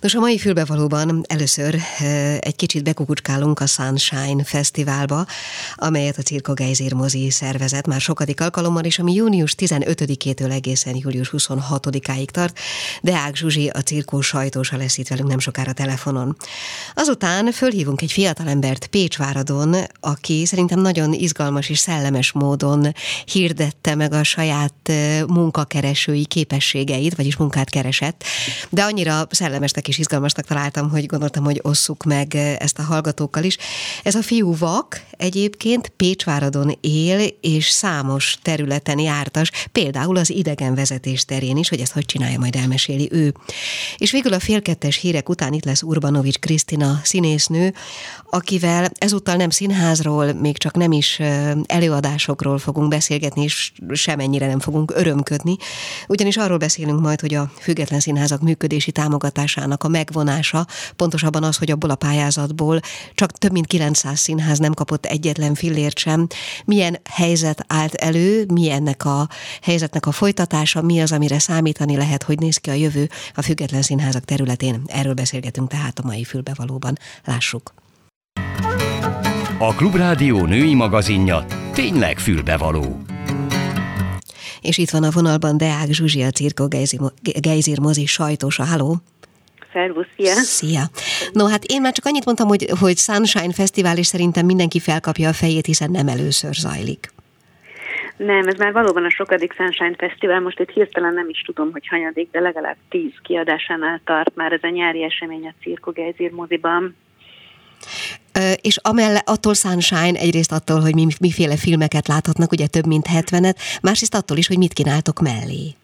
Nos, a mai fülbevalóban először egy kicsit bekukucskálunk a Sunshine Fesztiválba, amelyet a Cirko Geizir mozi szervezet már sokadik alkalommal, és ami június 15-től egészen július 26-áig tart. Deák Zsuzsi, a cirkó sajtósa lesz itt velünk nem sokára telefonon. Azután fölhívunk egy fiatalembert Pécsváradon, aki szerintem nagyon izgalmas és szellemes módon hirdette meg a saját munkakeresői képességeit, vagyis munkát keresett, de annyira szellemesnek és izgalmasnak találtam, hogy gondoltam, hogy osszuk meg ezt a hallgatókkal is. Ez a fiú vak egyébként Pécsváradon él, és számos területen jártas, például az idegenvezetés terén is, hogy ezt hogy csinálja, majd elmeséli ő. És végül a félkettes hírek után itt lesz Urbanovics Krisztina színésznő, akivel ezúttal nem színházról, még csak nem is előadásokról fogunk beszélgetni, és semennyire nem fogunk örömködni, ugyanis arról beszélünk majd, hogy a független színházak működési támogatásának a megvonása, pontosabban az, hogy abból a pályázatból csak több mint 900 színház nem kapott egyetlen fillért sem. Milyen helyzet állt elő, mi ennek a helyzetnek a folytatása, mi az, amire számítani lehet, hogy néz ki a jövő a független színházak területén. Erről beszélgetünk tehát a mai fülbevalóban. Lássuk. A Klubrádió női magazinja tényleg fülbevaló. És itt van a vonalban Deák Zsuzsi, a Cirko Geizir mozi sajtósa. Halló! Szervusz, szia! Szia! No, hát én már csak annyit mondtam, hogy, hogy Sunshine Fesztivál, és szerintem mindenki felkapja a fejét, hiszen nem először zajlik. Nem, ez már valóban a sokadik Sunshine Fesztivál, most itt hirtelen nem is tudom, hogy hanyadik, de legalább tíz kiadásánál tart már ez a nyári esemény a Cirko Geizir moziban. És amellett attól Sunshine, egyrészt attól, hogy mi, miféle filmeket láthatnak, ugye több mint 70-et, másrészt attól is, hogy mit kínáltok mellé.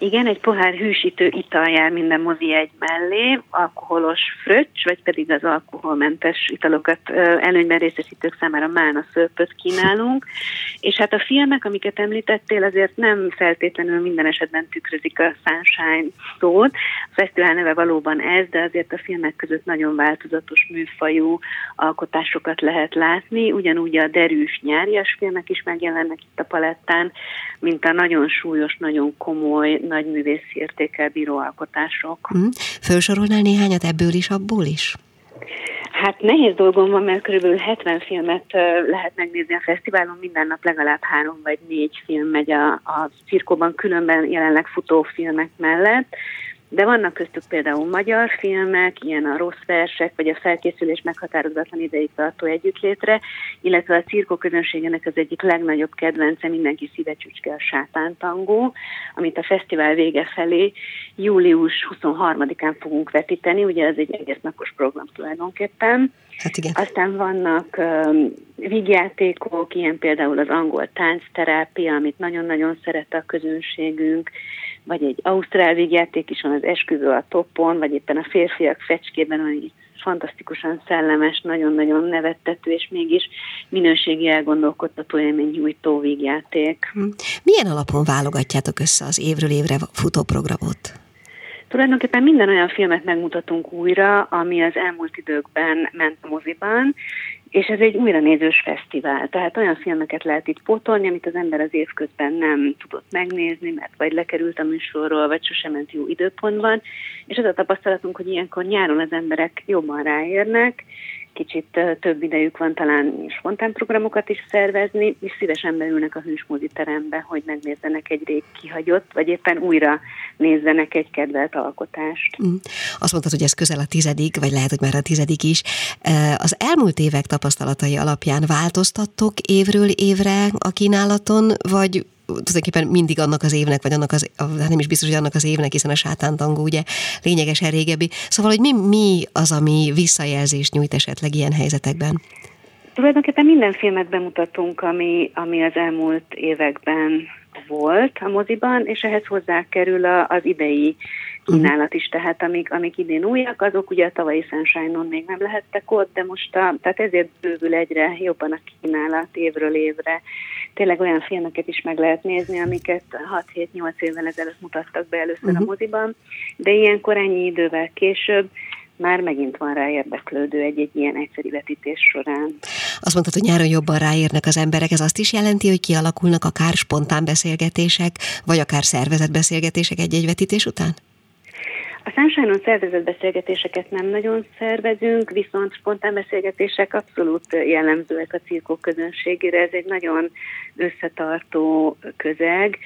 Igen, egy pohár hűsítő ital jár minden mozi egy mellé, alkoholos fröccs, vagy pedig az alkoholmentes italokat előnyben részesítők számára málna szörpöt kínálunk. És hát a filmek, amiket említettél, azért nem feltétlenül minden esetben tükrözik a Sunshine szót. A fesztivál neve valóban ez, de azért a filmek között nagyon változatos műfajú alkotásokat lehet látni. Ugyanúgy a derűs nyárias filmek is megjelennek itt a palettán, mint a nagyon súlyos, nagyon komoly, nagy művészi értékel bíró alkotások. Hmm. Felsorolnál néhányat ebből is, abból is? Hát nehéz dolgom van, mert kb. 70 filmet lehet megnézni a fesztiválon, minden nap legalább három vagy négy film megy a, a cirkóban, különben jelenleg futó filmek mellett. De vannak köztük például magyar filmek, ilyen a rossz versek, vagy a felkészülés meghatározatlan ideig tartó együttlétre, illetve a cirkó közönségének az egyik legnagyobb kedvence mindenki szívecsücske a sátántangó, amit a fesztivál vége felé július 23-án fogunk vetíteni, ugye ez egy egész napos program tulajdonképpen. Hát igen. Aztán vannak um, vígjátékok, ilyen például az angol táncterápia, amit nagyon-nagyon szeret a közönségünk, vagy egy ausztrál vígjáték is van az esküvő a toppon, vagy éppen a férfiak fecskében, ami fantasztikusan szellemes, nagyon-nagyon nevettető, és mégis minőségi elgondolkodtató élmény nyújtó vígjáték. Hm. Milyen alapon válogatjátok össze az évről évre futó programot? Tulajdonképpen minden olyan filmet megmutatunk újra, ami az elmúlt időkben ment a moziban, és ez egy újranézős fesztivál, tehát olyan filmeket lehet itt pótolni, amit az ember az évközben nem tudott megnézni, mert vagy lekerült a műsorról, vagy sosem ment jó időpontban, és az a tapasztalatunk, hogy ilyenkor nyáron az emberek jobban ráérnek, kicsit több idejük van talán spontán programokat is szervezni, és szívesen beülnek a hős terembe, hogy megnézzenek egy rég kihagyott, vagy éppen újra nézzenek egy kedvelt alkotást. Mm. Azt mondtad, hogy ez közel a tizedik, vagy lehet, hogy már a tizedik is. Az elmúlt évek tapasztalatai alapján változtattok évről évre a kínálaton, vagy tulajdonképpen mindig annak az évnek, vagy annak az, hát nem is biztos, hogy annak az évnek, hiszen a sátántangó ugye lényegesen régebbi. Szóval, hogy mi, mi az, ami visszajelzést nyújt esetleg ilyen helyzetekben? Tulajdonképpen minden filmet bemutatunk, ami, ami az elmúlt években volt a moziban, és ehhez hozzá kerül az idei kínálat is, tehát amik, amik idén újak, azok ugye a tavalyi Sunshine-on még nem lehettek ott, de most a, tehát ezért bővül egyre jobban a kínálat évről évre. Tényleg olyan filmeket is meg lehet nézni, amiket 6-7-8 évvel ezelőtt mutattak be először uh-huh. a mhm. moziban, de ilyenkor ennyi idővel később már megint van rá érdeklődő egy-egy ilyen egyszerű vetítés során. Azt mondtad, hogy nyáron jobban ráérnek az emberek, ez azt is jelenti, hogy kialakulnak akár spontán beszélgetések, vagy akár szervezett beszélgetések egy-egy vetítés után? A Sunshine-on szervezett beszélgetéseket nem nagyon szervezünk, viszont spontán beszélgetések abszolút jellemzőek a cirkok közönségére. Ez egy nagyon összetartó közeg,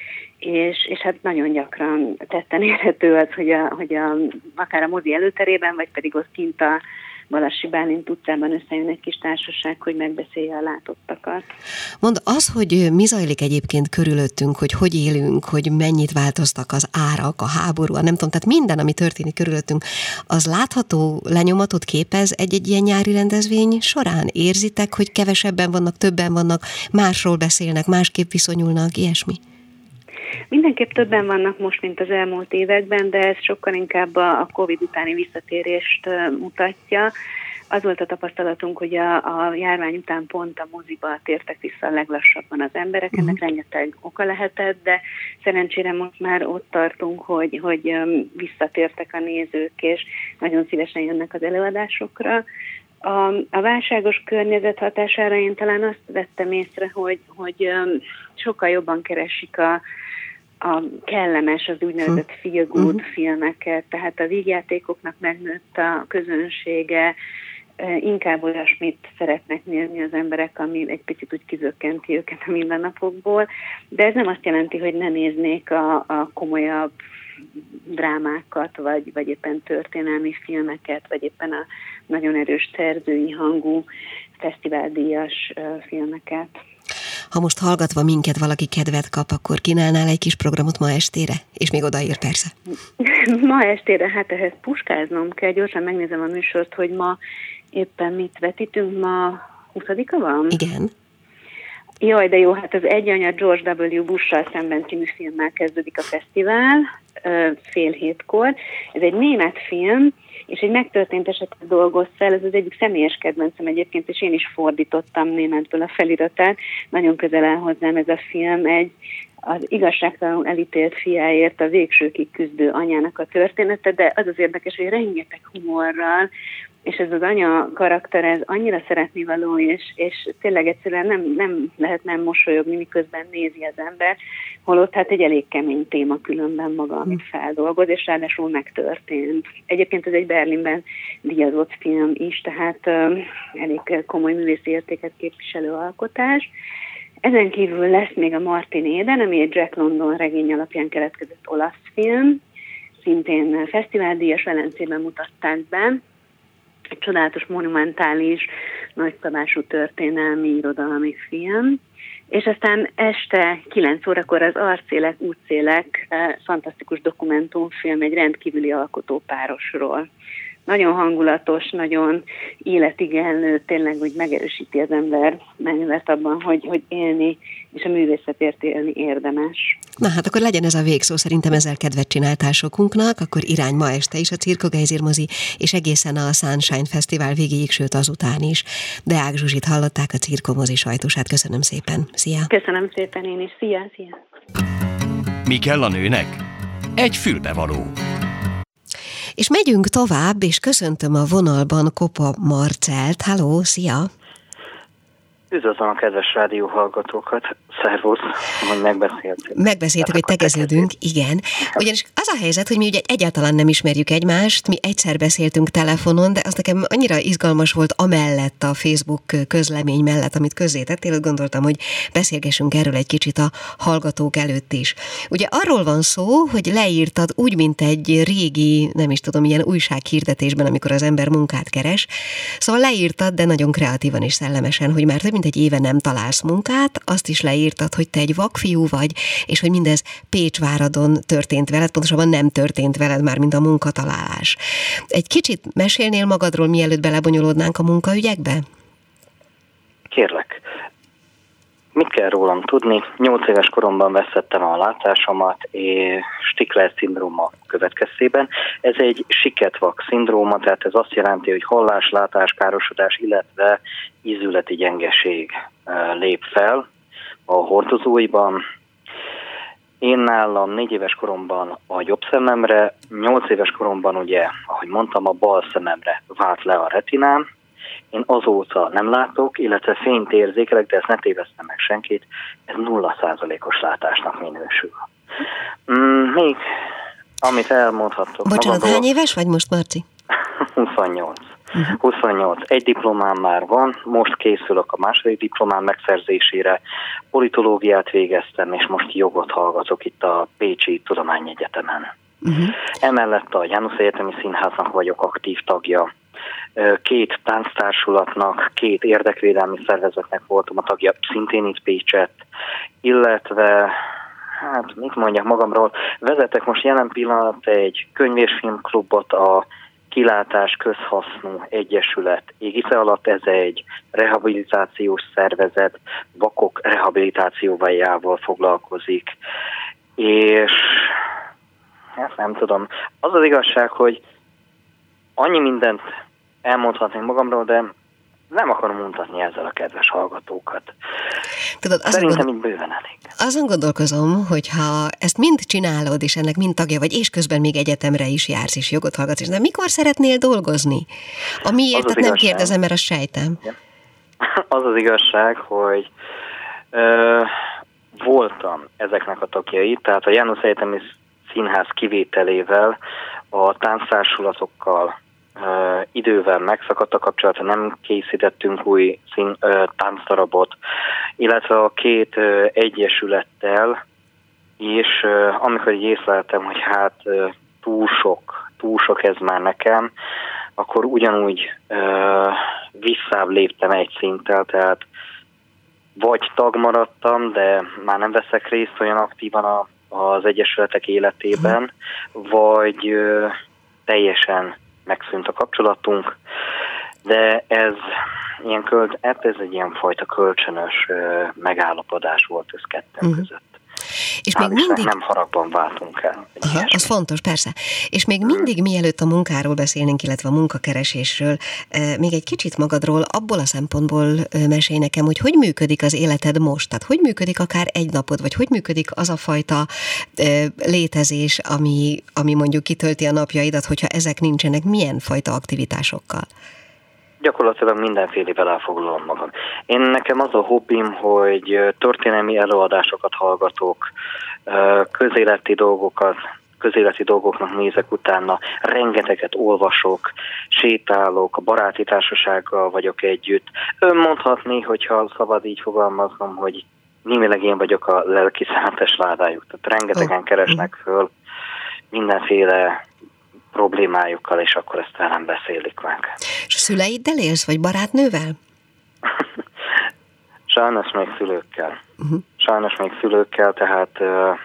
és, és hát nagyon gyakran tetten érhető az, hogy, a, hogy a, akár a mozi előterében, vagy pedig ott kint a Balassi Bálint utcában összejön egy kis társaság, hogy megbeszélje a látottakat. Mond, az, hogy mi zajlik egyébként körülöttünk, hogy hogy élünk, hogy mennyit változtak az árak, a háború, nem tudom, tehát minden, ami történik körülöttünk, az látható lenyomatot képez egy-egy ilyen nyári rendezvény során? Érzitek, hogy kevesebben vannak, többen vannak, másról beszélnek, másképp viszonyulnak, ilyesmi? Mindenképp többen vannak most, mint az elmúlt években, de ez sokkal inkább a COVID utáni visszatérést mutatja. Az volt a tapasztalatunk, hogy a, a járvány után pont a moziba tértek vissza a leglassabban az emberek, ennek uh-huh. rengeteg oka lehetett, de szerencsére most már ott tartunk, hogy, hogy visszatértek a nézők, és nagyon szívesen jönnek az előadásokra. A, a válságos környezet hatására én talán azt vettem észre, hogy, hogy sokkal jobban keresik a, a kellemes, az úgynevezett hm. feel good uh-huh. filmeket, tehát a vígjátékoknak megnőtt a közönsége, inkább olyasmit szeretnek nézni az emberek, ami egy picit úgy kizökkenti őket a mindennapokból, de ez nem azt jelenti, hogy ne néznék a, a komolyabb drámákat, vagy, vagy éppen történelmi filmeket, vagy éppen a nagyon erős szerzői hangú fesztiváldíjas filmeket. Ha most hallgatva minket valaki kedvet kap, akkor kínálnál egy kis programot ma estére? És még odaír persze. ma estére, hát ehhez puskáznom kell, gyorsan megnézem a műsort, hogy ma éppen mit vetítünk, ma 20-a van? Igen. Jaj, de jó, hát az egy anya George W. Bush-sal szemben című filmmel kezdődik a fesztivál, fél hétkor. Ez egy német film, és egy megtörtént esetet dolgoz fel, ez az egyik személyes kedvencem egyébként, és én is fordítottam németből a feliratát. Nagyon közel áll hozzám ez a film, egy az igazságtalanul elítélt fiáért a végsőkig küzdő anyának a története, de az az érdekes, hogy rengeteg humorral, és ez az anya karakter, ez annyira szeretnivaló, és, és tényleg egyszerűen nem, nem lehet nem mosolyogni, miközben nézi az ember, holott hát egy elég kemény téma különben maga, amit feldolgoz, és ráadásul megtörtént. Egyébként ez egy Berlinben díjazott film is, tehát uh, elég komoly művészi értéket képviselő alkotás. Ezen kívül lesz még a Martin Eden, ami egy Jack London regény alapján keletkezett olasz film, szintén fesztiváldíjas Velencében mutatták be, egy csodálatos, monumentális, nagyszabású történelmi irodalmi film, és aztán este 9 órakor az Arcélek, Útszélek eh, fantasztikus dokumentumfilm egy rendkívüli alkotópárosról nagyon hangulatos, nagyon életigenlő, tényleg úgy megerősíti az ember menület abban, hogy, hogy élni, és a művészetért élni érdemes. Na hát akkor legyen ez a végszó, szerintem ezzel kedvet csináltál sokunknak, akkor irány ma este is a Cirkogejzír mozi, és egészen a Sunshine Fesztivál végéig, sőt azután is. Deák Zsuzsit hallották a Cirkomozi sajtósát, köszönöm szépen. Szia! Köszönöm szépen én is, szia, szia! Mi kell a nőnek? Egy fülbevaló. És megyünk tovább, és köszöntöm a vonalban Kopa Marcelt. Halló, szia! Üdvözlöm a kedves rádióhallgatókat, szervusz, hogy megbeszéltük. Megbeszéltük, hogy tegeződünk, igen. Ugyanis az a helyzet, hogy mi ugye egyáltalán nem ismerjük egymást, mi egyszer beszéltünk telefonon, de az nekem annyira izgalmas volt amellett a Facebook közlemény mellett, amit közzétettél, hogy gondoltam, hogy beszélgessünk erről egy kicsit a hallgatók előtt is. Ugye arról van szó, hogy leírtad úgy, mint egy régi, nem is tudom, ilyen újsághirdetésben, amikor az ember munkát keres. Szóval leírtad, de nagyon kreatívan és szellemesen, hogy már több mint egy éve nem találsz munkát, azt is leírtad, hogy te egy vakfiú vagy, és hogy mindez Pécsváradon történt veled, pontosabban nem történt veled már, mint a munkatalálás. Egy kicsit mesélnél magadról, mielőtt belebonyolódnánk a munkaügyekbe? Kérlek. Mit kell rólam tudni? Nyolc éves koromban veszettem a látásomat, és Stickler szindróma következtében. Ez egy siketvak szindróma, tehát ez azt jelenti, hogy hallás, látás, károsodás, illetve ízületi gyengeség lép fel a hordozóiban. Én nálam négy éves koromban a jobb szememre, nyolc éves koromban ugye, ahogy mondtam, a bal szememre vált le a retinám. Én azóta nem látok, illetve fényt érzékelek, de ezt ne téveztem meg senkit, ez nulla százalékos látásnak minősül. Mm, még amit elmondhatok. Bocsánat, magadról, hány éves vagy most, Marci? 28. Uh-huh. 28. Egy diplomám már van, most készülök a második diplomám megszerzésére. Politológiát végeztem, és most jogot hallgatok itt a Pécsi Tudományegyetemen. Uh-huh. Emellett a János Egyetemi Színháznak vagyok aktív tagja. Két tánctársulatnak, két érdekvédelmi szervezetnek voltam a tagja, szintén itt Pécset, illetve hát mit mondjak magamról, vezetek most jelen pillanat egy könyvésfilmklubot a Kilátás Közhasznú Egyesület égisze alatt. Ez egy rehabilitációs szervezet, vakok rehabilitációval foglalkozik. És hát nem tudom, az az igazság, hogy annyi mindent elmondhatnék magamról, de nem akarom mutatni ezzel a kedves hallgatókat. Tudod, azon Szerintem így bőven elég. Azon gondolkozom, hogy ha ezt mind csinálod, és ennek mind tagja vagy, és közben még egyetemre is jársz, és jogot hallgatsz, de mikor szeretnél dolgozni? Amiért az az nem kérdezem, mert azt sejtem. Az az igazság, hogy ö, voltam ezeknek a tagjai, tehát a János Egyetemi Színház kivételével a tánctársulatokkal idővel megszakadt a kapcsolata, nem készítettünk új szín, táncdarabot, illetve a két egyesülettel, és amikor így észleltem, hogy hát túl sok, túl sok ez már nekem, akkor ugyanúgy visszább léptem egy szinttel, tehát vagy tag maradtam, de már nem veszek részt olyan aktívan a, az egyesületek életében, vagy teljesen megszűnt a kapcsolatunk, de ez ilyen költ, hát ez egy ilyen fajta kölcsönös megállapodás volt ez kettőnk uh-huh. között. És még mindig... Nem haragban váltunk el. Aha, az fontos, persze. És még mindig mielőtt a munkáról beszélnénk, illetve a munkakeresésről, még egy kicsit magadról abból a szempontból mesélj nekem, hogy hogy működik az életed most? Tehát hogy működik akár egy napod, vagy hogy működik az a fajta létezés, ami, ami mondjuk kitölti a napjaidat, hogyha ezek nincsenek, milyen fajta aktivitásokkal? Gyakorlatilag mindenfélevel elfoglalom magam. Én nekem az a hobbim, hogy történelmi előadásokat hallgatok, közéleti dolgokat, közéleti dolgoknak nézek utána, rengeteget olvasok, sétálok, a baráti társasággal vagyok együtt. Ön mondhatni, hogyha szabad így fogalmaznom, hogy némileg én vagyok a lelki szemetes ládájuk. Tehát rengetegen keresnek föl mindenféle problémájukkal, és akkor ezt velem beszélik meg. És szüleiddel élsz, vagy barátnővel? Sajnos még szülőkkel. Uh-huh. Sajnos még szülőkkel, tehát uh,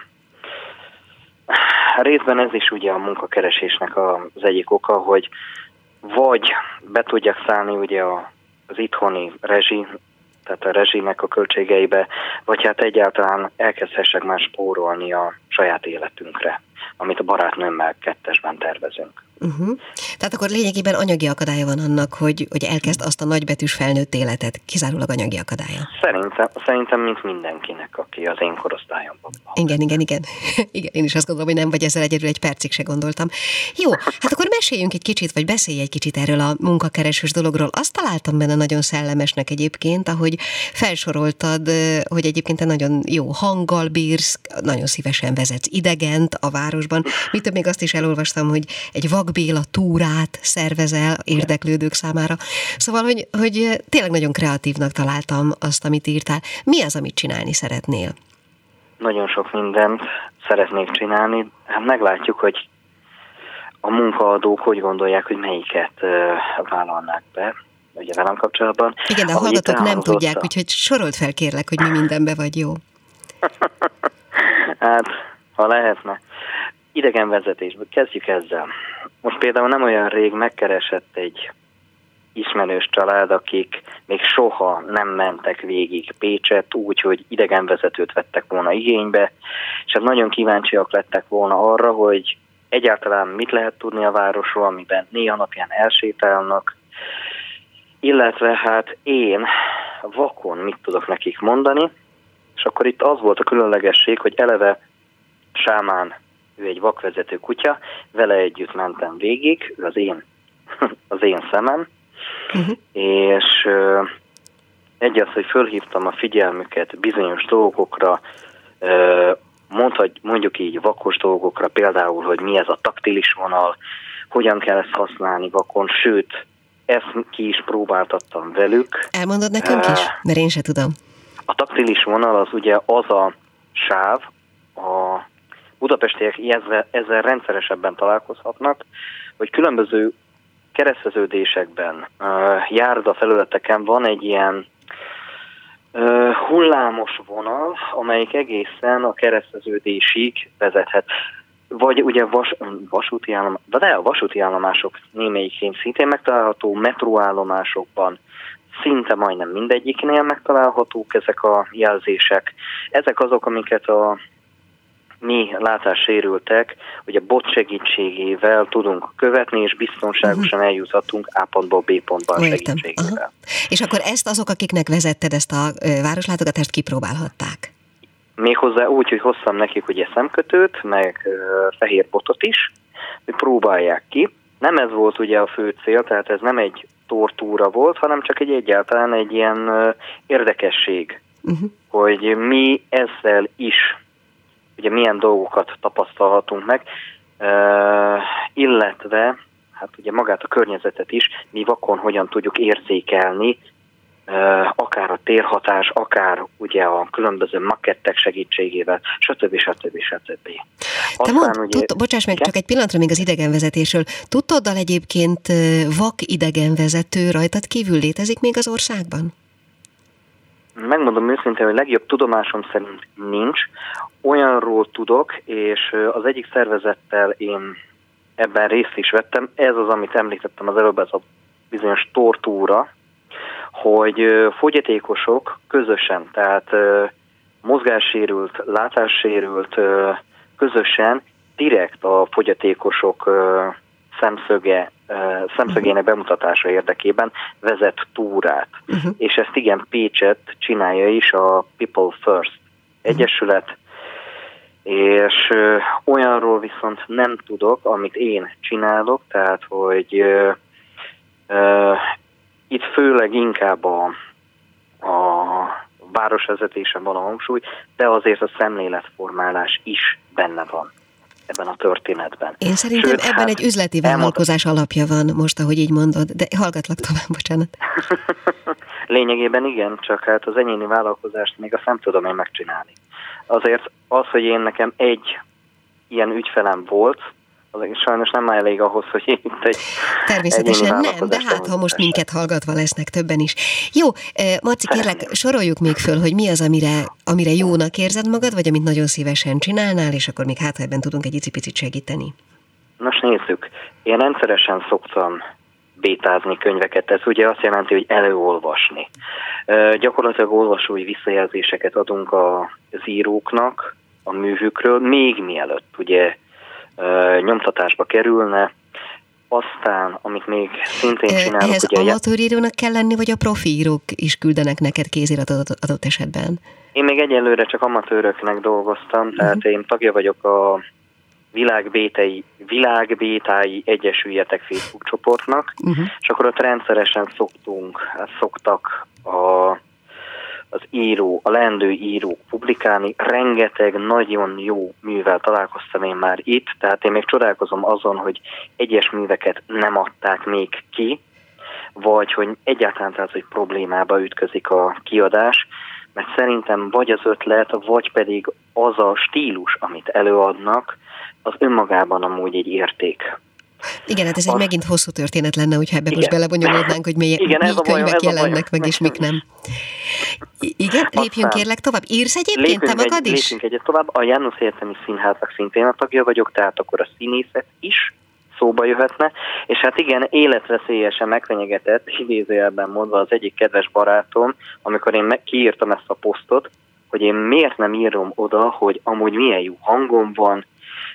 részben ez is ugye a munkakeresésnek az egyik oka, hogy vagy be tudjak szállni ugye a, az itthoni rezsi, tehát a rezsinek a költségeibe, vagy hát egyáltalán elkezdhessek már spórolni a saját életünkre amit a barátnőmmel kettesben tervezünk. Uh-huh. Tehát akkor lényegében anyagi akadálya van annak, hogy, hogy elkezd azt a nagybetűs felnőtt életet, kizárólag anyagi akadálya. Szerintem, szerintem mint mindenkinek, aki az én korosztályomban van. Igen, igen, igen. igen, én is azt gondolom, hogy nem vagy ezzel egyedül egy percig se gondoltam. Jó, hát akkor meséljünk egy kicsit, vagy beszélj egy kicsit erről a munkakeresős dologról. Azt találtam benne nagyon szellemesnek egyébként, ahogy felsoroltad, hogy egyébként te nagyon jó hanggal bírsz, nagyon szívesen vezetsz idegent a városban. Mit több még azt is elolvastam, hogy egy vak Béla túrát szervezel érdeklődők számára. Szóval, hogy, hogy tényleg nagyon kreatívnak találtam azt, amit írtál. Mi az, amit csinálni szeretnél? Nagyon sok mindent szeretnék csinálni. Hát meglátjuk, hogy a munkaadók hogy gondolják, hogy melyiket uh, vállalnák be ugye velem kapcsolatban. Igen, de a hallgatók nem tudják, úgyhogy sorolt fel kérlek, hogy mi mindenbe vagy jó. hát, ha lehetne. Idegenvezetésből kezdjük ezzel. Most például nem olyan rég megkeresett egy ismerős család, akik még soha nem mentek végig Pécset úgy, hogy idegenvezetőt vettek volna igénybe, és hát nagyon kíváncsiak lettek volna arra, hogy egyáltalán mit lehet tudni a városról, amiben néha napján elsétálnak, illetve hát én vakon mit tudok nekik mondani, és akkor itt az volt a különlegesség, hogy eleve sámán, ő egy vakvezető kutya, vele együtt mentem végig, az én, az én szemem, uh-huh. és uh, egy az, hogy fölhívtam a figyelmüket bizonyos dolgokra, uh, mondhat, mondjuk így vakos dolgokra, például, hogy mi ez a taktilis vonal, hogyan kell ezt használni vakon, sőt, ezt ki is próbáltattam velük. Elmondod nekünk is? Mert én se tudom. A taktilis vonal az ugye az a sáv, a budapestiek ezzel, ezzel rendszeresebben találkozhatnak, hogy különböző kereszteződésekben, járda felületeken van egy ilyen hullámos vonal, amelyik egészen a kereszteződésig vezethet. Vagy ugye vas, vasúti, állom, de a vasúti állomások némelyikén szintén megtalálható, metróállomásokban, szinte majdnem mindegyiknél megtalálhatók ezek a jelzések. Ezek azok, amiket a mi látássérültek, hogy a bot segítségével tudunk követni, és biztonságosan mhm. eljuthatunk A pontból B pontba a segítségével. Aha. És akkor ezt azok, akiknek vezetted ezt a városlátogatást, kipróbálhatták? Méghozzá úgy, hogy hoztam nekik ugye szemkötőt, meg fehér botot is, hogy próbálják ki. Nem ez volt ugye a fő cél, tehát ez nem egy tortúra volt, hanem csak egy egyáltalán egy ilyen érdekesség, uh-huh. hogy mi ezzel is ugye milyen dolgokat tapasztalhatunk meg, illetve hát ugye magát a környezetet is mi vakon hogyan tudjuk érzékelni, akár a térhatás, akár ugye a különböző makettek segítségével, stb. stb. stb. Te Aztán mond, ugye, tud, bocsáss meg, csak egy pillanatra még az idegenvezetésről. Tudtoddal egyébként vak idegenvezető rajtad kívül létezik még az országban? Megmondom őszintén, hogy legjobb tudomásom szerint nincs. Olyanról tudok, és az egyik szervezettel én ebben részt is vettem. Ez az, amit említettem az előbb, ez a bizonyos tortúra, hogy fogyatékosok közösen, tehát mozgássérült, látássérült közösen direkt a fogyatékosok szemszöge, szemszögének bemutatása érdekében vezet túrát. Uh-huh. És ezt igen, Pécset csinálja is a People First Egyesület, és olyanról viszont nem tudok, amit én csinálok, tehát hogy uh, uh, itt főleg inkább a, a városvezetésen van a hangsúly, de azért a szemléletformálás is benne van ebben a történetben. Én szerintem Sőt, ebben hát egy üzleti vállalkozás elmond... alapja van most, ahogy így mondod, de hallgatlak tovább, bocsánat. Lényegében igen, csak hát az enyéni vállalkozást még azt nem tudom én megcsinálni. Azért az, hogy én nekem egy ilyen ügyfelem volt, sajnos nem elég ahhoz, hogy itt egy Természetesen nem, de hát ha most minket hallgatva lesznek többen is. Jó, eh, Marci, kérlek, soroljuk még föl, hogy mi az, amire, amire jónak érzed magad, vagy amit nagyon szívesen csinálnál, és akkor még hát ebben tudunk egy icipicit segíteni. Nos, nézzük. Én rendszeresen szoktam bétázni könyveket. Ez ugye azt jelenti, hogy előolvasni. Gyakorlatilag olvasói visszajelzéseket adunk az íróknak a művükről, még mielőtt ugye nyomtatásba kerülne, aztán, amit még szintén csinálok... Ehhez ugye, amatőrírónak kell lenni, vagy a profi írók is küldenek neked kéziratot adott esetben? Én még egyelőre csak amatőröknek dolgoztam, uh-huh. tehát én tagja vagyok a világbétei, világbétái egyesüljetek Facebook csoportnak, uh-huh. és akkor ott rendszeresen szoktunk, szoktak a az író, a lendő írók publikálni. Rengeteg nagyon jó művel találkoztam én már itt, tehát én még csodálkozom azon, hogy egyes műveket nem adták még ki, vagy hogy egyáltalán tehát, hogy problémába ütközik a kiadás, mert szerintem vagy az ötlet, vagy pedig az a stílus, amit előadnak, az önmagában amúgy egy érték. Igen, hát ez egy megint hosszú történet lenne, hogyha ebbe most belebonyolódnánk, hogy mely, Igen, mi könyvek jelennek meg, és mik nem. Igen, lépjünk kérlek tovább. Írsz egyébként te magad egy, is? Lépjünk egyet tovább. A János Egyetemi Színháznak szintén a tagja vagyok, tehát akkor a színészet is szóba jöhetne, és hát igen, életveszélyesen megfenyegetett, idézőjelben mondva az egyik kedves barátom, amikor én meg, kiírtam ezt a posztot, hogy én miért nem írom oda, hogy amúgy milyen jó hangom van,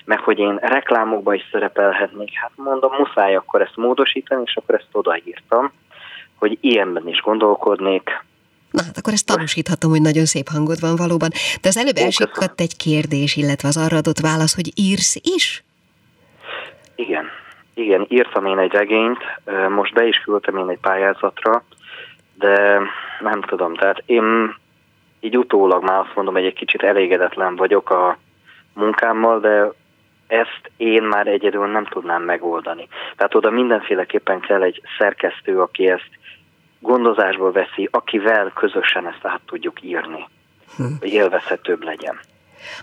meg hogy én reklámokba is szerepelhetnék. Hát mondom, muszáj akkor ezt módosítani, és akkor ezt odaírtam, hogy ilyenben is gondolkodnék. Na hát akkor ezt tanúsíthatom, hogy nagyon szép hangod van valóban. De az előbb elsikadt egy kérdés, illetve az arra adott válasz, hogy írsz is? Igen. Igen, írtam én egy regényt, most be is küldtem én egy pályázatra, de nem tudom, tehát én így utólag már azt mondom, hogy egy kicsit elégedetlen vagyok a munkámmal, de ezt én már egyedül nem tudnám megoldani. Tehát oda mindenféleképpen kell egy szerkesztő, aki ezt gondozásból veszi, akivel közösen ezt át tudjuk írni, hm. hogy élvezhetőbb legyen.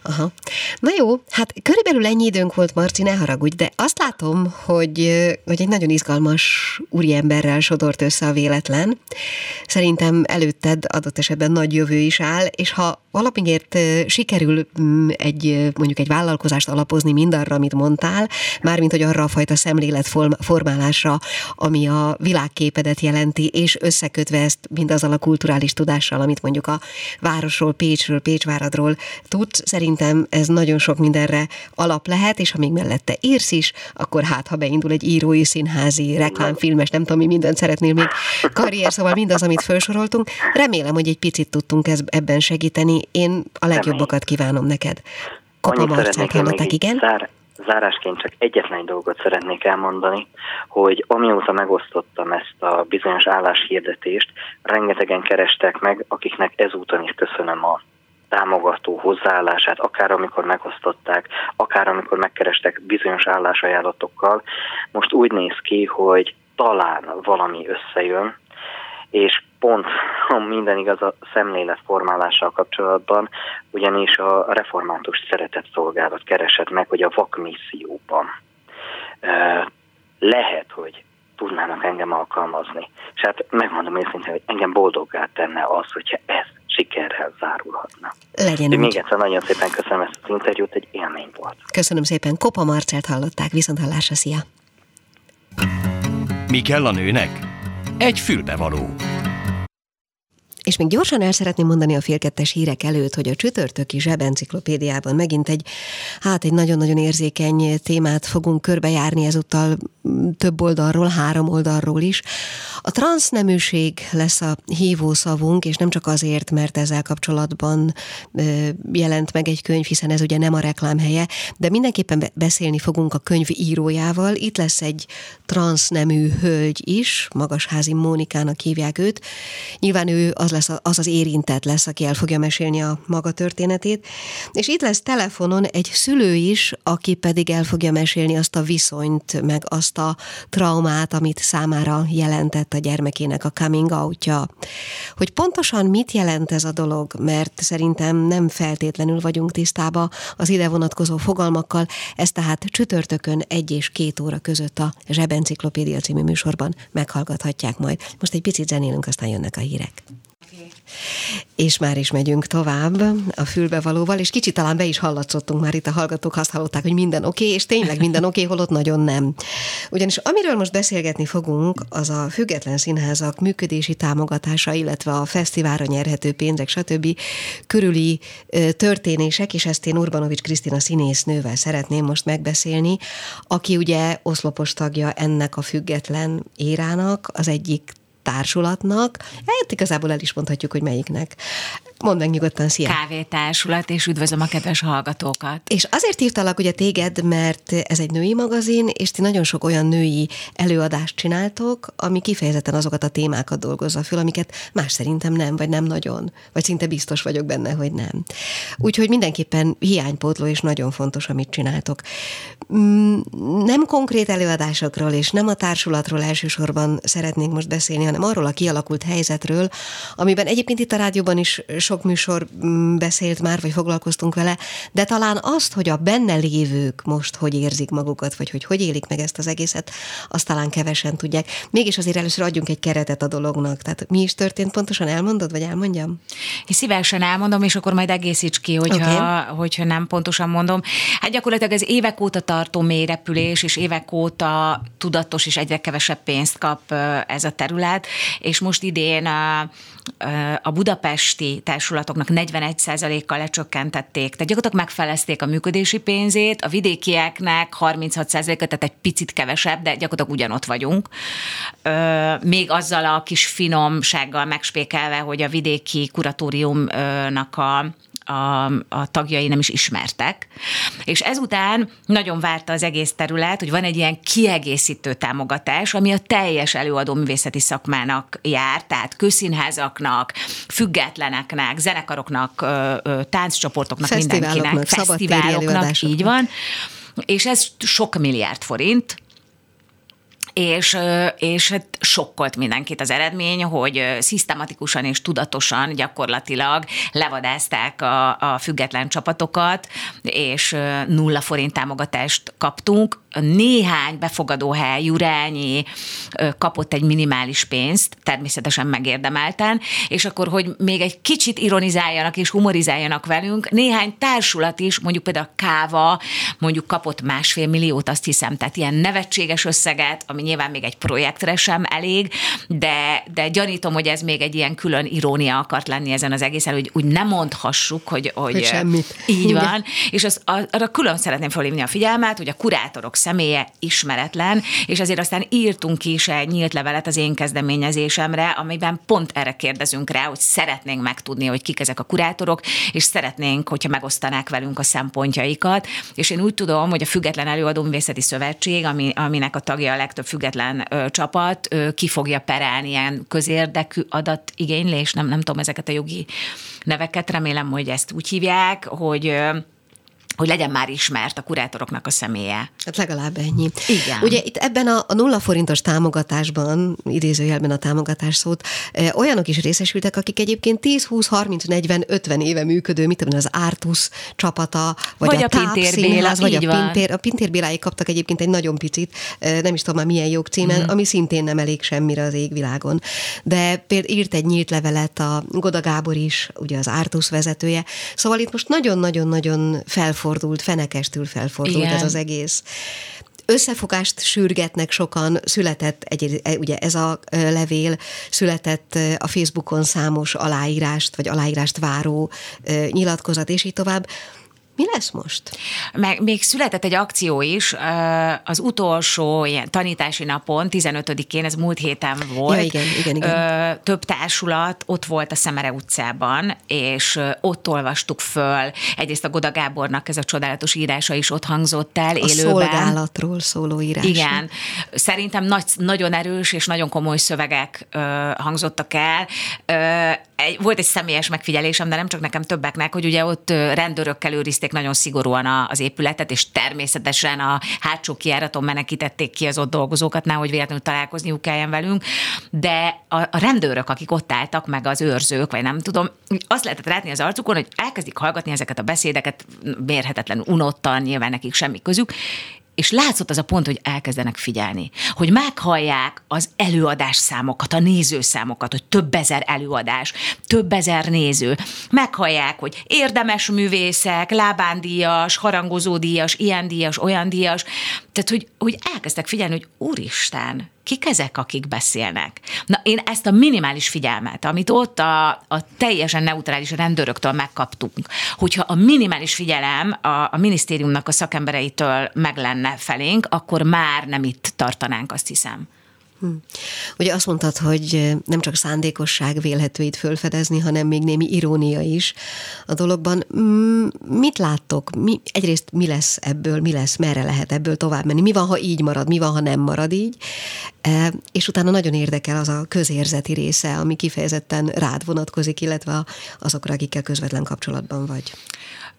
Aha. Na jó, hát körülbelül ennyi időnk volt, Marci, ne haragudj, de azt látom, hogy, hogy egy nagyon izgalmas úriemberrel sodort össze a véletlen. Szerintem előtted adott esetben nagy jövő is áll, és ha valamiért sikerül mm, egy, mondjuk egy vállalkozást alapozni mindarra, amit mondtál, mármint, hogy arra a fajta szemlélet formálásra, ami a világképedet jelenti, és összekötve ezt mindazzal a kulturális tudással, amit mondjuk a városról, Pécsről, Pécsváradról tudsz, szerintem ez nagyon sok mindenre alap lehet, és ha még mellette írsz is, akkor hát, ha beindul egy írói, színházi, reklámfilmes, nem tudom, mi mindent szeretnél még karrier, szóval mindaz, amit felsoroltunk. Remélem, hogy egy picit tudtunk ebben segíteni. Én a legjobbakat kívánom neked. Kopa hallották, igen? Zár, zárásként csak egyetlen egy dolgot szeretnék elmondani, hogy amióta megosztottam ezt a bizonyos álláshirdetést, rengetegen kerestek meg, akiknek ezúton is köszönöm a támogató hozzáállását, akár amikor megosztották, akár amikor megkerestek bizonyos állásajánlatokkal. Most úgy néz ki, hogy talán valami összejön, és pont ha minden igaz a szemlélet formálással kapcsolatban, ugyanis a református szeretett szolgálat keresett meg, hogy a vakmisszióban lehet, hogy tudnának engem alkalmazni. És hát megmondom őszintén, hogy engem boldoggá tenne az, hogyha ez sikerrel zárulhatna. Legyen Még egyszer nagyon szépen köszönöm ezt az interjút, egy élmény volt. Köszönöm szépen. Kopa Marcelt hallották, viszont hallásra, szia! Mi kell a nőnek? Egy fülbevaló. És még gyorsan el szeretném mondani a félkettes hírek előtt, hogy a csütörtöki zsebenciklopédiában megint egy, hát egy nagyon-nagyon érzékeny témát fogunk körbejárni ezúttal több oldalról, három oldalról is. A transzneműség lesz a hívószavunk, és nem csak azért, mert ezzel kapcsolatban jelent meg egy könyv, hiszen ez ugye nem a reklám helye, de mindenképpen beszélni fogunk a könyv írójával. Itt lesz egy transznemű hölgy is, Magasházi Mónikának hívják őt. Nyilván ő az lesz az az érintett lesz, aki el fogja mesélni a maga történetét. És itt lesz telefonon egy szülő is, aki pedig el fogja mesélni azt a viszonyt, meg azt a traumát, amit számára jelentett a gyermekének a coming outja. Hogy pontosan mit jelent ez a dolog, mert szerintem nem feltétlenül vagyunk tisztába az ide vonatkozó fogalmakkal, ez tehát csütörtökön egy és két óra között a Zsebenciklopédia című műsorban meghallgathatják majd. Most egy picit zenélünk, aztán jönnek a hírek. És már is megyünk tovább a fülbevalóval, és kicsit talán be is hallatszottunk már itt a hallgatók, azt hallották, hogy minden oké, okay, és tényleg minden oké, okay, holott nagyon nem. Ugyanis amiről most beszélgetni fogunk, az a független színházak működési támogatása, illetve a fesztiválra nyerhető pénzek, stb. körüli történések, és ezt én Urbanovics Krisztina színésznővel szeretném most megbeszélni, aki ugye oszlopos tagja ennek a független érának, az egyik társulatnak, hát igazából el is mondhatjuk, hogy melyiknek. Mondd meg nyugodtan, szia! Kávétársulat, és üdvözlöm a kedves hallgatókat. És azért hívtalak ugye téged, mert ez egy női magazin, és ti nagyon sok olyan női előadást csináltok, ami kifejezetten azokat a témákat dolgozza föl, amiket más szerintem nem, vagy nem nagyon, vagy szinte biztos vagyok benne, hogy nem. Úgyhogy mindenképpen hiánypótló, és nagyon fontos, amit csináltok. Mm, nem konkrét előadásokról, és nem a társulatról elsősorban szeretnénk most beszélni, hanem arról a kialakult helyzetről, amiben egyébként itt a rádióban is sok műsor mm, beszélt már, vagy foglalkoztunk vele, de talán azt, hogy a benne lévők most hogy érzik magukat, vagy hogy hogy élik meg ezt az egészet, azt talán kevesen tudják. Mégis azért először adjunk egy keretet a dolognak. Tehát mi is történt pontosan, elmondod, vagy elmondjam? Én szívesen elmondom, és akkor majd egészíts ki, hogyha, okay. hogyha nem pontosan mondom. Hát gyakorlatilag ez évek óta tartó mélyrepülés, és évek óta tudatos és egyre kevesebb pénzt kap ez a terület, és most idén a, budapesti társulatoknak 41%-kal lecsökkentették, tehát gyakorlatilag megfelezték a működési pénzét, a vidékieknek 36%-et, tehát egy picit kevesebb, de gyakorlatilag ugyanott vagyunk. Még azzal a kis finomsággal megspékelve, hogy a vidéki kuratóriumnak a a, a tagjai nem is ismertek. És ezután nagyon várta az egész terület, hogy van egy ilyen kiegészítő támogatás, ami a teljes előadó művészeti szakmának jár, tehát közszínházaknak, függetleneknek, zenekaroknak, tánccsoportoknak, mindenkinek, fesztiváloknak, így van. És ez sok milliárd forint, és, és hát sokkolt mindenkit az eredmény, hogy szisztematikusan és tudatosan gyakorlatilag levadázták a, a független csapatokat, és nulla forint támogatást kaptunk, néhány befogadóhely, Jurányi kapott egy minimális pénzt, természetesen megérdemelten, és akkor, hogy még egy kicsit ironizáljanak és humorizáljanak velünk, néhány társulat is, mondjuk például a Káva, mondjuk kapott másfél milliót, azt hiszem, tehát ilyen nevetséges összeget, ami nyilván még egy projektre sem elég, de, de gyanítom, hogy ez még egy ilyen külön irónia akart lenni ezen az egészen, hogy úgy nem mondhassuk, hogy, hogy, hogy semmit. Így van, és az, arra külön szeretném felhívni a figyelmet, hogy a kurátorok személye ismeretlen, és azért aztán írtunk is egy nyílt levelet az én kezdeményezésemre, amiben pont erre kérdezünk rá, hogy szeretnénk megtudni, hogy kik ezek a kurátorok, és szeretnénk, hogyha megosztanák velünk a szempontjaikat. És én úgy tudom, hogy a Független Előadó Művészeti Szövetség, ami, aminek a tagja a legtöbb független ö, csapat, ö, ki fogja perelni ilyen közérdekű adatigénylés, nem, nem tudom ezeket a jogi neveket, remélem, hogy ezt úgy hívják, hogy ö, hogy legyen már ismert a kurátoroknak a személye. Hát legalább ennyi. Igen. Ugye itt ebben a, a nulla forintos támogatásban, idézőjelben a támogatás szót, e, olyanok is részesültek, akik egyébként 10, 20, 30, 40, 50 éve működő, mit tudom, az Artus csapata, vagy, vagy a, a Pintér Béla, vagy a Pintér, a Pintér Béláig kaptak egyébként egy nagyon picit, nem is tudom már milyen jogcímen, mm. ami szintén nem elég semmire az égvilágon. De például írt egy nyílt levelet a Goda Gábor is, ugye az Artus vezetője. Szóval itt most nagyon-nagyon-nagyon felfordult felfordult, fenekestül felfordult Igen. ez az egész összefogást sürgetnek sokan, született egy, ugye ez a levél, született a Facebookon számos aláírást, vagy aláírást váró nyilatkozat, és így tovább. Mi lesz most? Meg még született egy akció is, az utolsó ilyen tanítási napon, 15-én, ez múlt héten volt. Ja, igen, igen, igen. Több társulat ott volt a Szemere utcában, és ott olvastuk föl. Egyrészt a Goda Gábornak ez a csodálatos írása is ott hangzott el a élőben. szolgálatról szóló írás. Igen. Szerintem nagy, nagyon erős és nagyon komoly szövegek hangzottak el volt egy személyes megfigyelésem, de nem csak nekem többeknek, hogy ugye ott rendőrökkel őrizték nagyon szigorúan az épületet, és természetesen a hátsó kiáraton menekítették ki az ott dolgozókat, nehogy véletlenül találkozniuk kelljen velünk, de a, a rendőrök, akik ott álltak, meg az őrzők, vagy nem tudom, azt lehetett látni az arcukon, hogy elkezdik hallgatni ezeket a beszédeket, mérhetetlen unottan, nyilván nekik semmi közük, és látszott az a pont, hogy elkezdenek figyelni, hogy meghallják az előadás számokat, a nézőszámokat, hogy több ezer előadás, több ezer néző. Meghallják, hogy érdemes művészek, lábándíjas, harangozódíjas, ilyen díjas, olyan díjas. Tehát, hogy, hogy elkezdtek figyelni, hogy úristen, kik ezek, akik beszélnek? Na, én ezt a minimális figyelmet, amit ott a, a teljesen neutrális rendőröktől megkaptunk, hogyha a minimális figyelem a, a minisztériumnak a szakembereitől meg lenne felénk, akkor már nem itt tartanánk, azt hiszem. Hm. Ugye azt mondtad, hogy nem csak szándékosság vélhető itt fölfedezni, hanem még némi irónia is a dologban. Mit láttok? Mi, egyrészt mi lesz ebből, mi lesz, merre lehet ebből tovább menni? Mi van, ha így marad, mi van, ha nem marad így? E, és utána nagyon érdekel az a közérzeti része, ami kifejezetten rád vonatkozik, illetve azokra, akikkel közvetlen kapcsolatban vagy.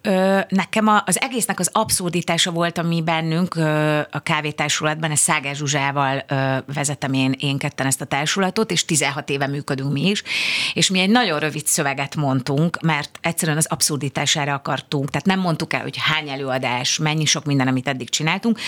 Ö, nekem a, az egésznek az abszurditása volt, ami bennünk ö, a kávétársulatban, ezt Szágás Zsuzsával ö, vezetem én, én ketten ezt a társulatot, és 16 éve működünk mi is, és mi egy nagyon rövid szöveget mondtunk, mert egyszerűen az abszurditására akartunk, tehát nem mondtuk el, hogy hány előadás, mennyi sok minden, amit eddig csináltunk,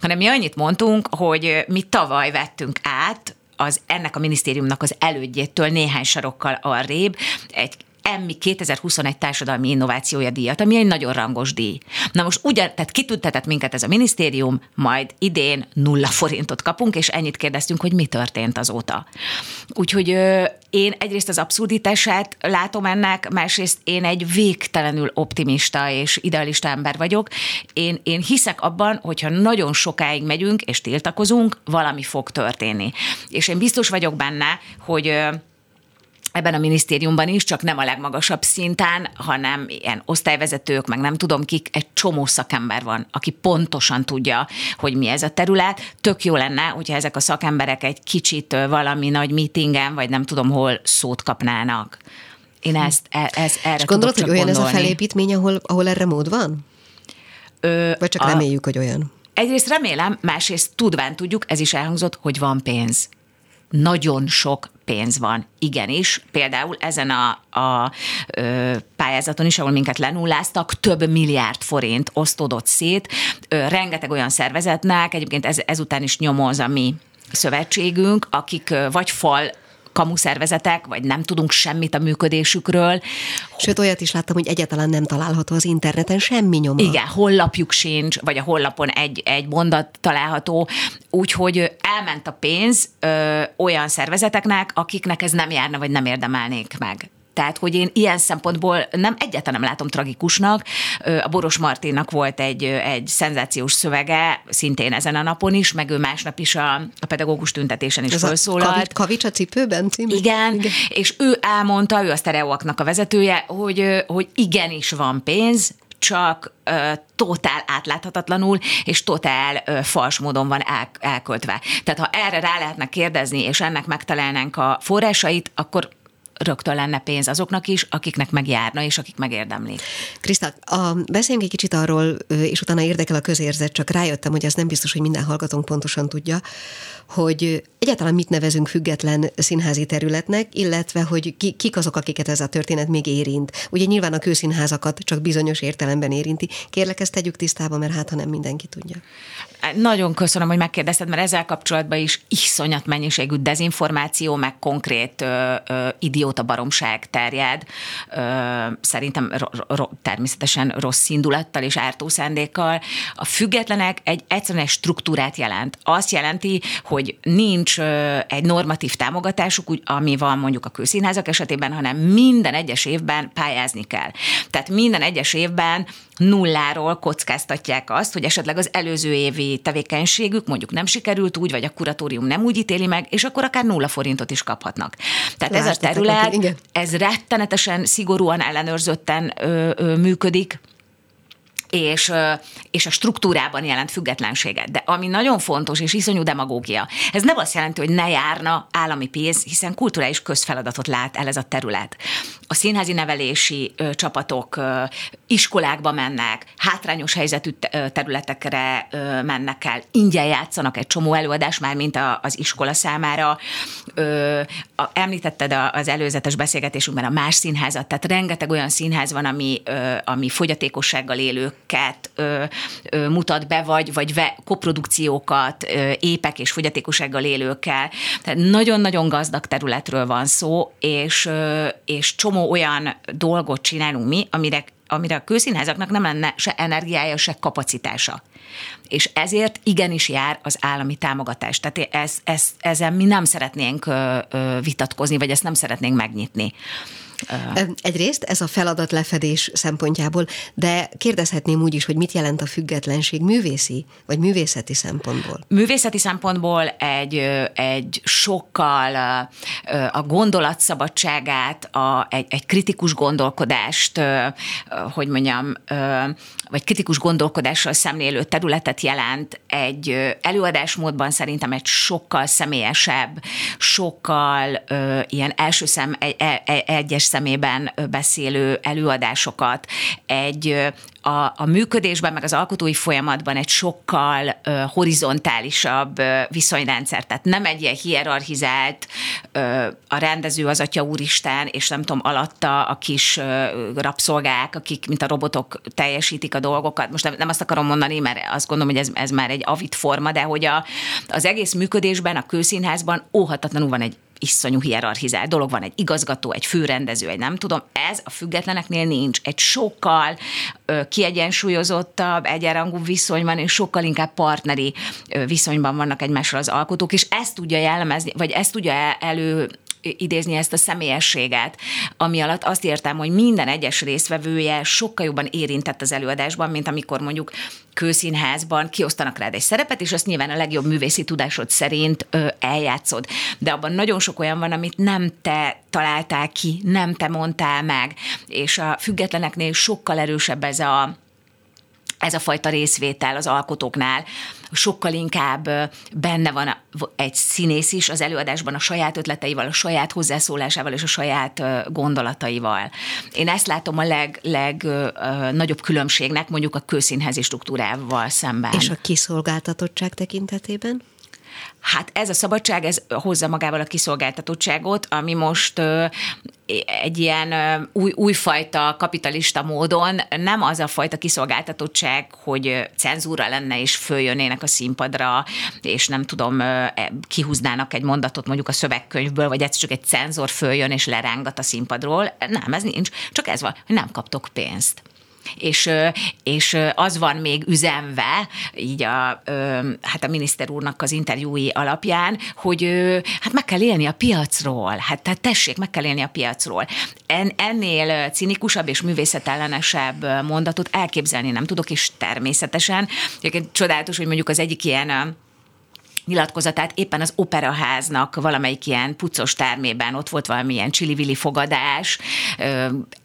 hanem mi annyit mondtunk, hogy mi tavaly vettünk át az ennek a minisztériumnak az elődjétől néhány sarokkal arrébb egy Emmy 2021 társadalmi innovációja díjat, ami egy nagyon rangos díj. Na most ugyan, tehát kitüntetett minket ez a minisztérium, majd idén nulla forintot kapunk, és ennyit kérdeztünk, hogy mi történt azóta. Úgyhogy én egyrészt az abszurditását látom ennek, másrészt én egy végtelenül optimista és idealista ember vagyok. Én, én hiszek abban, hogyha nagyon sokáig megyünk és tiltakozunk, valami fog történni. És én biztos vagyok benne, hogy ebben a minisztériumban is, csak nem a legmagasabb szinten, hanem ilyen osztályvezetők, meg nem tudom kik, egy csomó szakember van, aki pontosan tudja, hogy mi ez a terület. Tök jó lenne, hogyha ezek a szakemberek egy kicsit valami nagy meetingen, vagy nem tudom hol szót kapnának. Én ezt, e, ez, erre És gondolod, hogy olyan gondolni. ez a felépítmény, ahol, ahol erre mód van? Ö, Vagy csak a, reméljük, hogy olyan? Egyrészt remélem, másrészt tudván tudjuk, ez is elhangzott, hogy van pénz nagyon sok pénz van. Igenis, például ezen a, a ö, pályázaton is, ahol minket lenulláztak, több milliárd forint osztódott szét, ö, rengeteg olyan szervezetnek, egyébként ez, ezután is nyomoz a mi szövetségünk, akik vagy fal kamuszervezetek, vagy nem tudunk semmit a működésükről. Sőt, olyat is láttam, hogy egyáltalán nem található az interneten semmi nyoma. Igen, hollapjuk sincs, vagy a hollapon egy, egy mondat található, úgyhogy elment a pénz ö, olyan szervezeteknek, akiknek ez nem járna, vagy nem érdemelnék meg. Tehát, hogy én ilyen szempontból nem egyáltalán nem látom tragikusnak. A Boros Martinnak volt egy, egy szenzációs szövege, szintén ezen a napon is, meg ő másnap is a, a pedagógus tüntetésen is Ez felszólalt. A kavics a cipőben című? Igen, Igen, és ő elmondta, ő a Stereoaknak a vezetője, hogy, hogy igenis van pénz, csak ö, totál átláthatatlanul és totál ö, fals módon van el, elköltve. Tehát ha erre rá lehetne kérdezni, és ennek megtalálnánk a forrásait, akkor rögtön lenne pénz azoknak is, akiknek megjárna, és akik megérdemlik. Kriszta, a, beszéljünk egy kicsit arról, és utána érdekel a közérzet, csak rájöttem, hogy ez nem biztos, hogy minden hallgatónk pontosan tudja, hogy egyáltalán mit nevezünk független színházi területnek, illetve hogy ki, kik azok, akiket ez a történet még érint. Ugye nyilván a kőszínházakat csak bizonyos értelemben érinti. Kérlek, ezt tegyük tisztába, mert hát ha nem mindenki tudja. Nagyon köszönöm, hogy megkérdezted, mert ezzel kapcsolatban is iszonyat mennyiségű dezinformáció, meg konkrét ö, ö, idióta baromság terjed. Szerintem ro- ro- természetesen rossz indulattal és ártó szándékkal. A függetlenek egy egyszerűen egy struktúrát jelent. Azt jelenti, hogy nincs egy normatív támogatásuk, úgy, ami van mondjuk a kőszínházak esetében, hanem minden egyes évben pályázni kell. Tehát minden egyes évben nulláról kockáztatják azt, hogy esetleg az előző évi tevékenységük mondjuk nem sikerült úgy, vagy a kuratórium nem úgy ítéli meg, és akkor akár nulla forintot is kaphatnak. Tehát ez a terület, ez rettenetesen szigorúan ellenőrzötten ö, ö, működik, és, és a struktúrában jelent függetlenséget. De ami nagyon fontos, és iszonyú demagógia, ez nem azt jelenti, hogy ne járna állami pénz, hiszen kulturális közfeladatot lát el ez a terület. A színházi nevelési ö, csapatok ö, iskolákba mennek, hátrányos helyzetű területekre mennek el, ingyen játszanak egy csomó előadás már, mint a, az iskola számára. A, említetted az előzetes beszélgetésünkben a más színházat, tehát rengeteg olyan színház van, ami, ami fogyatékossággal élők filmeket ö, ö, mutat be, vagy, vagy ve, koprodukciókat épek és fogyatékossággal élőkkel. Tehát nagyon-nagyon gazdag területről van szó, és, és csomó olyan dolgot csinálunk mi, amire amire a kőszínházaknak nem lenne se energiája, se kapacitása. És ezért igenis jár az állami támogatás. Tehát ez, ez, ezen mi nem szeretnénk vitatkozni, vagy ezt nem szeretnénk megnyitni. Egyrészt ez a feladat lefedés szempontjából, de kérdezhetném úgy is, hogy mit jelent a függetlenség művészi vagy művészeti szempontból? Művészeti szempontból egy, egy sokkal a gondolatszabadságát, a, egy, egy kritikus gondolkodást, hogy mondjam, vagy kritikus gondolkodással szemlélő területet jelent, egy előadásmódban szerintem egy sokkal személyesebb, sokkal ilyen első szem, egy, egy, egyes szemében beszélő előadásokat, egy a, a működésben, meg az alkotói folyamatban egy sokkal ö, horizontálisabb ö, viszonyrendszer, tehát nem egy ilyen hierarchizált, ö, a rendező az atya úristen, és nem tudom, alatta a kis ö, rabszolgák, akik, mint a robotok teljesítik a dolgokat. Most nem, nem azt akarom mondani, mert azt gondolom, hogy ez, ez már egy avit forma, de hogy a, az egész működésben, a kőszínházban óhatatlanul van egy iszonyú hierarchizált dolog van, egy igazgató, egy főrendező, egy nem tudom, ez a függetleneknél nincs. Egy sokkal ö, kiegyensúlyozottabb, egyenrangú viszonyban, és sokkal inkább partneri ö, viszonyban vannak egymással az alkotók, és ezt tudja jellemezni, vagy ezt tudja elő idézni ezt a személyességet, ami alatt azt értem, hogy minden egyes résztvevője sokkal jobban érintett az előadásban, mint amikor mondjuk kőszínházban kiosztanak rád egy szerepet, és azt nyilván a legjobb művészi tudásod szerint ö, eljátszod. De abban nagyon sok olyan van, amit nem te találtál ki, nem te mondtál meg, és a függetleneknél sokkal erősebb ez a ez a fajta részvétel az alkotóknál sokkal inkább benne van egy színész is az előadásban a saját ötleteivel, a saját hozzászólásával és a saját gondolataival. Én ezt látom a leg, legnagyobb különbségnek mondjuk a kőszínházi struktúrával szemben. És a kiszolgáltatottság tekintetében? Hát ez a szabadság, ez hozza magával a kiszolgáltatottságot, ami most egy ilyen új, újfajta kapitalista módon nem az a fajta kiszolgáltatottság, hogy cenzúra lenne és följönnének a színpadra, és nem tudom, e, kihúznának egy mondatot mondjuk a szövegkönyvből, vagy ez csak egy cenzor följön és lerángat a színpadról. Nem, ez nincs. Csak ez van, hogy nem kaptok pénzt és, és az van még üzenve, így a, hát a miniszter úrnak az interjúi alapján, hogy hát meg kell élni a piacról, hát tehát tessék, meg kell élni a piacról. En, ennél cinikusabb és művészetellenesebb mondatot elképzelni nem tudok, és természetesen, csodálatos, hogy mondjuk az egyik ilyen nyilatkozatát éppen az operaháznak valamelyik ilyen puccos termében, ott volt valamilyen csili fogadás,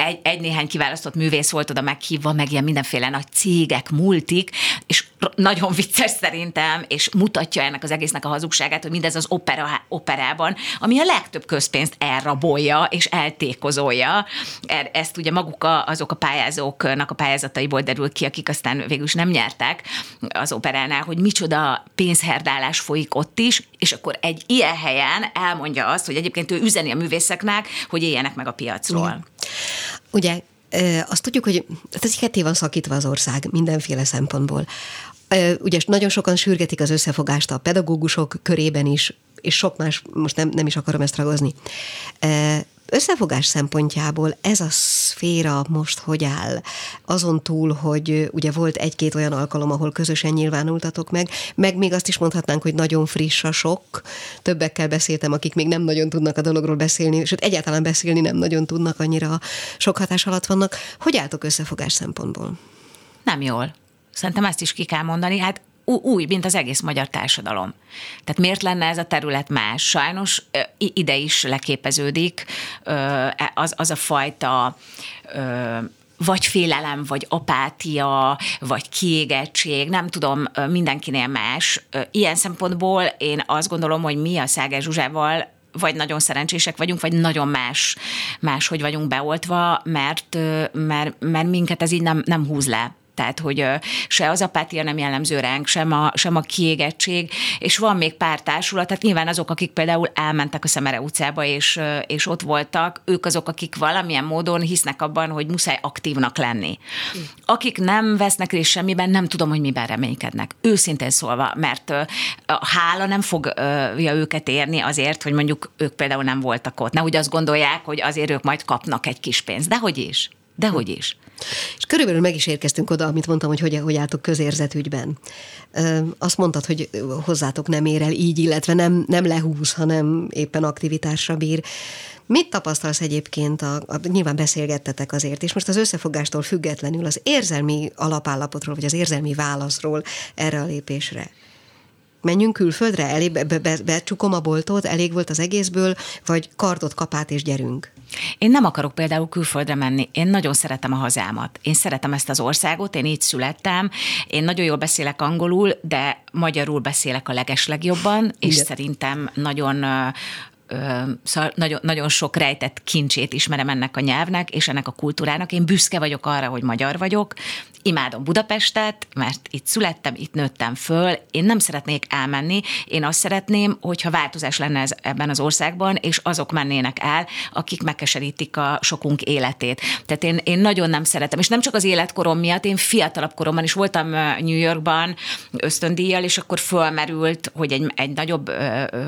egy, egy néhány kiválasztott művész volt oda meghívva, meg ilyen mindenféle nagy cégek, multik, és nagyon vicces szerintem, és mutatja ennek az egésznek a hazugságát, hogy mindez az opera, operában, ami a legtöbb közpénzt elrabolja és eltékozolja. Er, ezt ugye maguk a, azok a pályázóknak a pályázataiból derül ki, akik aztán végül is nem nyertek az operánál, hogy micsoda pénzherdálás folyik ott is, és akkor egy ilyen helyen elmondja azt, hogy egyébként ő üzeni a művészeknek, hogy éljenek meg a piacról. Ugye azt tudjuk, hogy ez ketté van szakítva az ország mindenféle szempontból. Ugye nagyon sokan sürgetik az összefogást a pedagógusok körében is, és sok más, most nem, nem is akarom ezt ragozni. Összefogás szempontjából ez a szféra most hogy áll? Azon túl, hogy ugye volt egy-két olyan alkalom, ahol közösen nyilvánultatok meg, meg még azt is mondhatnánk, hogy nagyon friss a sok. Többekkel beszéltem, akik még nem nagyon tudnak a dologról beszélni, sőt egyáltalán beszélni nem nagyon tudnak, annyira sok hatás alatt vannak. Hogy álltok összefogás szempontból? Nem jól. Szerintem ezt is ki kell mondani. Hát új, mint az egész magyar társadalom. Tehát miért lenne ez a terület más? Sajnos ide is leképeződik e, az, az a fajta vagy félelem, vagy apátia, vagy kiégettség, nem tudom, mindenkinél más. Ilyen szempontból én azt gondolom, hogy mi a Szágás Zsuzsával vagy nagyon szerencsések vagyunk, vagy nagyon más, más hogy vagyunk beoltva, mert, mert, mert minket ez így nem, nem húz le tehát hogy se az apátia nem jellemző ránk, sem a, sem a kiégettség, és van még pár társulat, tehát nyilván azok, akik például elmentek a Szemere utcába, és, és ott voltak, ők azok, akik valamilyen módon hisznek abban, hogy muszáj aktívnak lenni. Akik nem vesznek részt semmiben, nem tudom, hogy miben reménykednek. Őszintén szólva, mert a hála nem fogja őket érni azért, hogy mondjuk ők például nem voltak ott. Nehogy azt gondolják, hogy azért ők majd kapnak egy kis pénzt. Dehogy is. Dehogy is. És körülbelül meg is érkeztünk oda, amit mondtam, hogy hogy, hogy álltok közérzetügyben. Azt mondtad, hogy hozzátok nem ér el így, illetve nem, nem lehúz, hanem éppen aktivitásra bír. Mit tapasztalsz egyébként, a, a, nyilván beszélgettetek azért, és most az összefogástól függetlenül az érzelmi alapállapotról, vagy az érzelmi válaszról erre a lépésre? Menjünk külföldre, elég, be, be, be, becsukom a boltot, elég volt az egészből, vagy kardot, kapát és gyerünk? Én nem akarok például külföldre menni. Én nagyon szeretem a hazámat. Én szeretem ezt az országot, én így születtem. Én nagyon jól beszélek angolul, de magyarul beszélek a legeslegjobban, és Igen. szerintem nagyon szóval nagyon, nagyon sok rejtett kincsét ismerem ennek a nyelvnek és ennek a kultúrának. Én büszke vagyok arra, hogy magyar vagyok, imádom Budapestet, mert itt születtem, itt nőttem föl, én nem szeretnék elmenni, én azt szeretném, hogyha változás lenne ez, ebben az országban, és azok mennének el, akik megkeserítik a sokunk életét. Tehát én, én nagyon nem szeretem, és nem csak az életkorom miatt, én fiatalabb koromban is voltam New Yorkban ösztöndíjjal, és akkor fölmerült, hogy egy, egy nagyobb,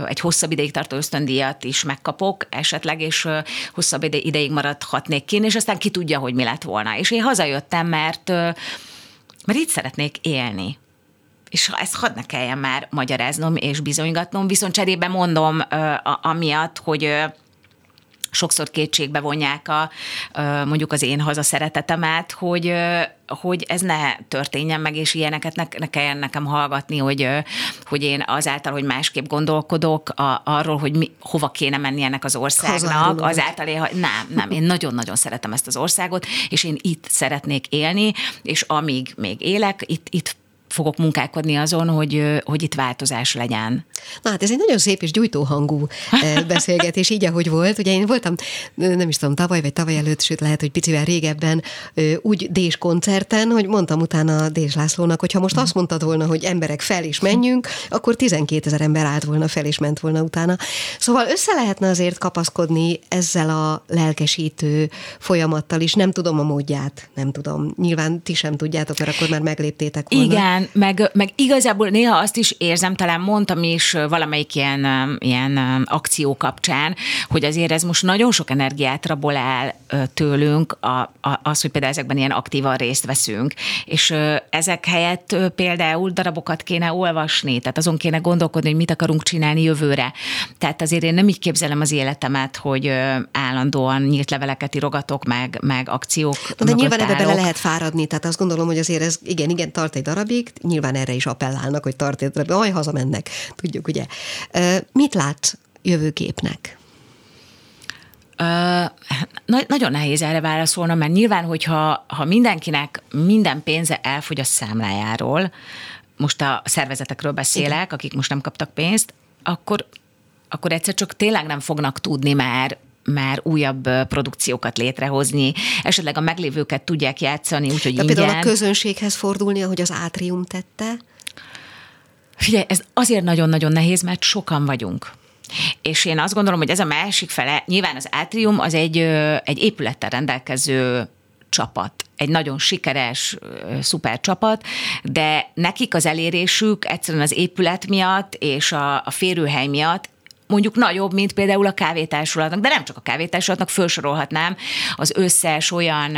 egy hosszabb ideig tartó ösztöndíjat is megkapok esetleg, és hosszabb ideig maradhatnék ki, és aztán ki tudja, hogy mi lett volna. És én hazajöttem, mert, mert itt szeretnék élni. És ezt hadd ne kelljen már magyaráznom és bizonygatnom, viszont cserébe mondom amiatt, hogy sokszor kétségbe vonják a, mondjuk az én haza szeretetemet, hogy, hogy ez ne történjen meg, és ilyeneket ne, ne kelljen nekem hallgatni, hogy, hogy én azáltal, hogy másképp gondolkodok a, arról, hogy mi, hova kéne menni ennek az országnak, azáltal én, nem, nem, én nagyon-nagyon szeretem ezt az országot, és én itt szeretnék élni, és amíg még élek, itt, itt fogok munkálkodni azon, hogy, hogy itt változás legyen. Na hát ez egy nagyon szép és gyújtó hangú beszélgetés, így ahogy volt. Ugye én voltam, nem is tudom, tavaly vagy tavaly előtt, sőt lehet, hogy picivel régebben úgy Dés koncerten, hogy mondtam utána Dés Lászlónak, hogy ha most azt mondtad volna, hogy emberek fel is menjünk, akkor 12 ezer ember állt volna fel és ment volna utána. Szóval össze lehetne azért kapaszkodni ezzel a lelkesítő folyamattal is. Nem tudom a módját, nem tudom. Nyilván ti sem tudjátok, mert akkor már megléptétek volna. Igen, igen, meg, meg igazából néha azt is érzem, talán mondtam is valamelyik ilyen, ilyen akció kapcsán, hogy azért ez most nagyon sok energiát rabol el tőlünk, a, a, az, hogy például ezekben ilyen aktívan részt veszünk, és ezek helyett például darabokat kéne olvasni, tehát azon kéne gondolkodni, hogy mit akarunk csinálni jövőre. Tehát azért én nem így képzelem az életemet, hogy állandóan nyílt leveleket írogatok, meg, meg akciók. De nyilván ebbe bele lehet fáradni, tehát azt gondolom, hogy azért ez igen, igen, tart egy darabig, működik, nyilván erre is appellálnak, hogy tartét, aj, hazamennek, tudjuk, ugye. Mit lát jövőképnek? Uh, na- nagyon nehéz erre válaszolnom, mert nyilván, hogyha ha mindenkinek minden pénze elfogy a számlájáról, most a szervezetekről beszélek, Igen. akik most nem kaptak pénzt, akkor, akkor egyszer csak tényleg nem fognak tudni már már újabb produkciókat létrehozni, esetleg a meglévőket tudják játszani, úgyhogy De ingyen. például a közönséghez fordulni, ahogy az Átrium tette? Figyelj, ez azért nagyon-nagyon nehéz, mert sokan vagyunk. És én azt gondolom, hogy ez a másik fele, nyilván az Átrium az egy, egy épülettel rendelkező csapat, egy nagyon sikeres, szuper csapat, de nekik az elérésük egyszerűen az épület miatt és a, a férőhely miatt mondjuk nagyobb, mint például a kávétársulatnak, de nem csak a kávétársulatnak, felsorolhatnám az összes olyan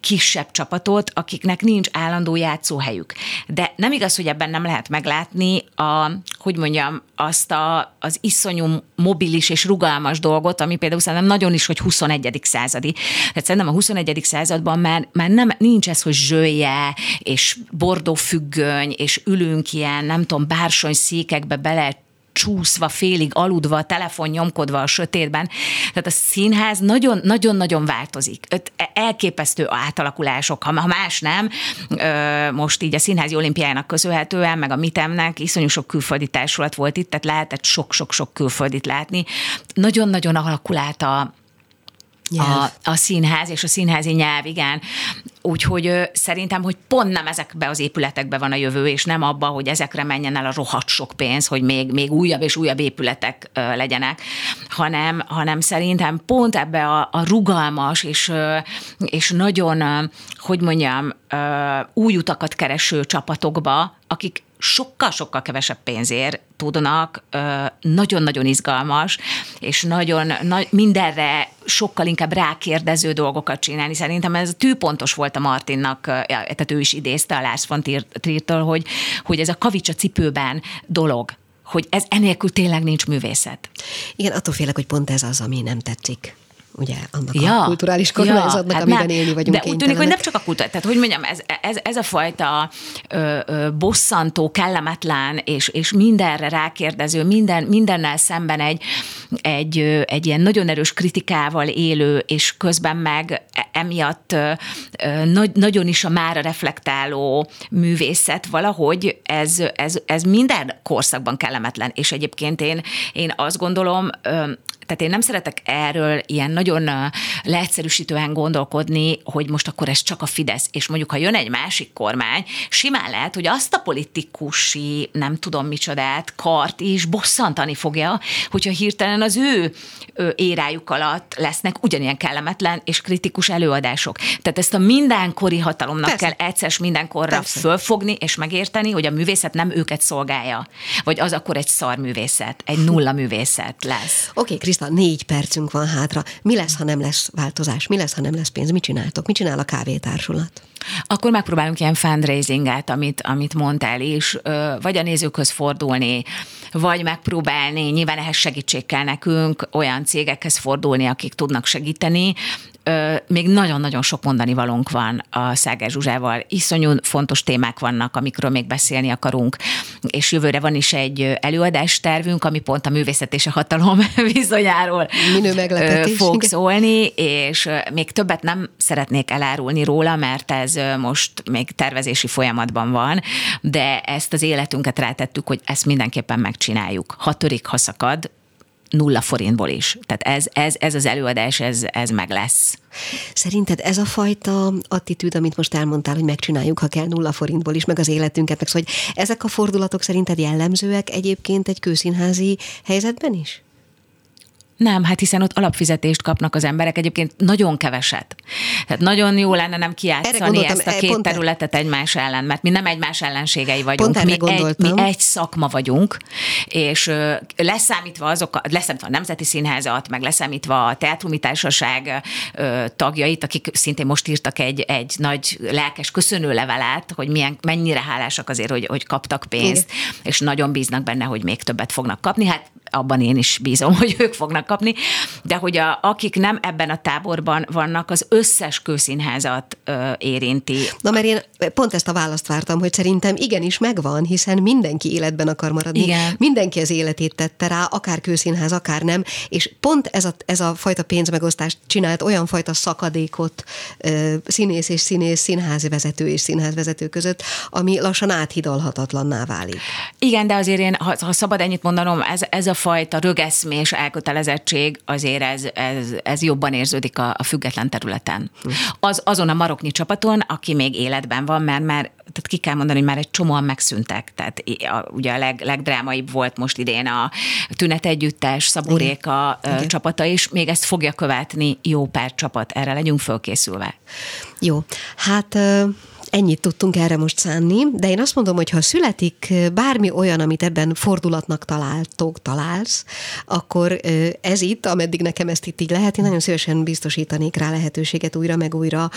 kisebb csapatot, akiknek nincs állandó játszóhelyük. De nem igaz, hogy ebben nem lehet meglátni a, hogy mondjam, azt a, az iszonyú mobilis és rugalmas dolgot, ami például szerintem nagyon is, hogy 21. századi. Tehát szerintem a 21. században már, már nem, nincs ez, hogy zsője, és bordó függöny, és ülünk ilyen, nem tudom, bársony székekbe bele csúszva, félig aludva, telefon nyomkodva a sötétben. Tehát a színház nagyon-nagyon változik. E, elképesztő átalakulások, ha más nem, most így a Színházi Olimpiának köszönhetően, meg a Mitemnek iszonyú sok külföldi társulat volt itt, tehát lehetett sok-sok-sok külföldit látni. Nagyon-nagyon alakul át a, a, a színház és a színházi nyelv, igen. Úgyhogy ö, szerintem, hogy pont nem ezekbe az épületekbe van a jövő, és nem abba, hogy ezekre menjen el a rohadt sok pénz, hogy még, még újabb és újabb épületek ö, legyenek, hanem, hanem szerintem pont ebbe a, a rugalmas és, ö, és nagyon, ö, hogy mondjam, ö, új utakat kereső csapatokba, akik sokkal-sokkal kevesebb pénzért tudnak nagyon-nagyon izgalmas, és nagyon nagy, mindenre sokkal inkább rákérdező dolgokat csinálni. Szerintem ez tűpontos volt a Martinnak, tehát ő is idézte a Lars von Trier-től, hogy, hogy ez a kavics a cipőben dolog, hogy ez enélkül tényleg nincs művészet. Igen, attól félek, hogy pont ez az, ami nem tetszik ugye annak ja, a kulturális kormányzatnak, ja, hát amiben nem, élni vagyunk De úgy tűnik, hogy nem csak a kultúra, tehát hogy mondjam, ez, ez, ez a fajta ö, ö, bosszantó, kellemetlen és, és mindenre rákérdező, minden, mindennel szemben egy, egy, egy ilyen nagyon erős kritikával élő, és közben meg e, emiatt nagy, nagyon is a mára reflektáló művészet valahogy ez, ez, ez minden korszakban kellemetlen, és egyébként én, én azt gondolom, tehát én nem szeretek erről ilyen nagyon leegyszerűsítően gondolkodni, hogy most akkor ez csak a Fidesz, és mondjuk, ha jön egy másik kormány, simán lehet, hogy azt a politikusi, nem tudom micsodát, kart is bosszantani fogja, hogyha hirtelen az ő érájuk alatt lesznek ugyanilyen kellemetlen és kritikus előadások. Tehát ezt a mindenkori hatalomnak Persze. kell egyszer mindenkorra Persze. fölfogni és megérteni, hogy a művészet nem őket szolgálja. Vagy az akkor egy szar művészet, egy nulla művészet lesz. Oké, okay, Kriszta, négy percünk van hátra. Mi lesz, ha nem lesz változás? Mi lesz, ha nem lesz pénz? Mit csináltok? Mit csinál a kávétársulat? Akkor megpróbálunk ilyen fundraisinget, amit, amit mondtál is, vagy a nézőkhöz fordulni, vagy megpróbálni, nyilván ehhez segítség kell nekünk, olyan cégekhez fordulni, akik tudnak segíteni, még nagyon-nagyon sok mondani valónk van a Szágás Zsuzsával. Iszonyú fontos témák vannak, amikről még beszélni akarunk, és jövőre van is egy előadás tervünk, ami pont a művészet és a hatalom viszonyáról Minő meglepetés. fog szólni, és még többet nem szeretnék elárulni róla, mert ez most még tervezési folyamatban van, de ezt az életünket rátettük, hogy ezt mindenképpen megcsináljuk. Ha törik, ha szakad, nulla forintból is. Tehát ez, ez, ez az előadás, ez, ez meg lesz. Szerinted ez a fajta attitűd, amit most elmondtál, hogy megcsináljuk, ha kell nulla forintból is, meg az életünket, meg szóval, hogy ezek a fordulatok szerinted jellemzőek egyébként egy kőszínházi helyzetben is? Nem, hát hiszen ott alapfizetést kapnak az emberek, egyébként nagyon keveset. Tehát nagyon jó lenne nem kiátszani ezt a két területet egymás ellen, mert mi nem egymás ellenségei vagyunk. Pont mi egy, mi egy szakma vagyunk, és leszámítva azok, leszámítva a Nemzeti Színházat, meg leszámítva a Teátrumi Társaság tagjait, akik szintén most írtak egy, egy nagy lelkes köszönőlevelet, hogy milyen, mennyire hálásak azért, hogy, hogy kaptak pénzt, Igen. és nagyon bíznak benne, hogy még többet fognak kapni. Hát abban én is bízom, hogy ők fognak kapni, de hogy a, akik nem ebben a táborban vannak, az összes kőszínházat ö, érinti. Na mert én pont ezt a választ vártam, hogy szerintem igenis megvan, hiszen mindenki életben akar maradni. Igen. Mindenki az életét tette rá, akár kőszínház, akár nem, és pont ez a, ez a fajta pénzmegosztást csinált olyan fajta szakadékot ö, színész és színész, színházvezető és színházvezető között, ami lassan áthidalhatatlanná válik. Igen, de azért én, ha, ha szabad ennyit mondanom, ez, ez a fajta rögeszmés elkötelezettség azért ez, ez, ez jobban érződik a, a független területen. Az, azon a maroknyi csapaton, aki még életben van, mert már tehát ki kell mondani, hogy már egy csomóan megszűntek. Tehát a, ugye a leg, legdrámaibb volt most idén a Tünet Együttes, Szabóréka Igen. csapata is, még ezt fogja követni jó pár csapat, erre legyünk fölkészülve. Jó, hát ennyit tudtunk erre most szánni, de én azt mondom, hogy ha születik bármi olyan, amit ebben fordulatnak találtok, találsz, akkor ez itt, ameddig nekem ezt itt így lehet, én nagyon szívesen biztosítanék rá lehetőséget újra meg újra.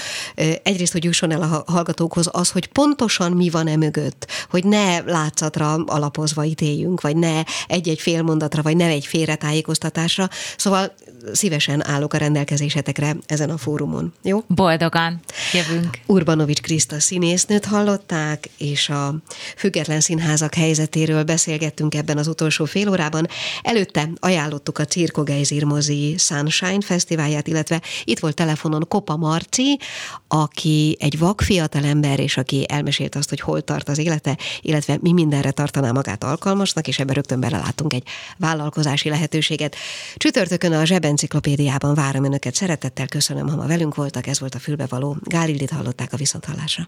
Egyrészt, hogy jusson el a hallgatókhoz az, hogy pontosan mi van e mögött, hogy ne látszatra alapozva ítéljünk, vagy ne egy-egy félmondatra, vagy ne egy félretájékoztatásra. Szóval szívesen állok a rendelkezésetekre ezen a fórumon. Jó? Boldogan jövünk. Urbanovics Kriszta színésznőt hallották, és a független színházak helyzetéről beszélgettünk ebben az utolsó fél órában. Előtte ajánlottuk a Cirko Geizir mozi Sunshine Fesztiválját, illetve itt volt telefonon Kopa Marci, aki egy vak fiatalember, és aki elmesélt azt, hogy hol tart az élete, illetve mi mindenre tartaná magát alkalmasnak, és ebben rögtön belelátunk egy vállalkozási lehetőséget. Csütörtökön a Zsebenciklopédiában várom Önöket szeretettel, köszönöm, ha ma velünk voltak, ez volt a fülbevaló. Gálildit hallották a viszonthallásra.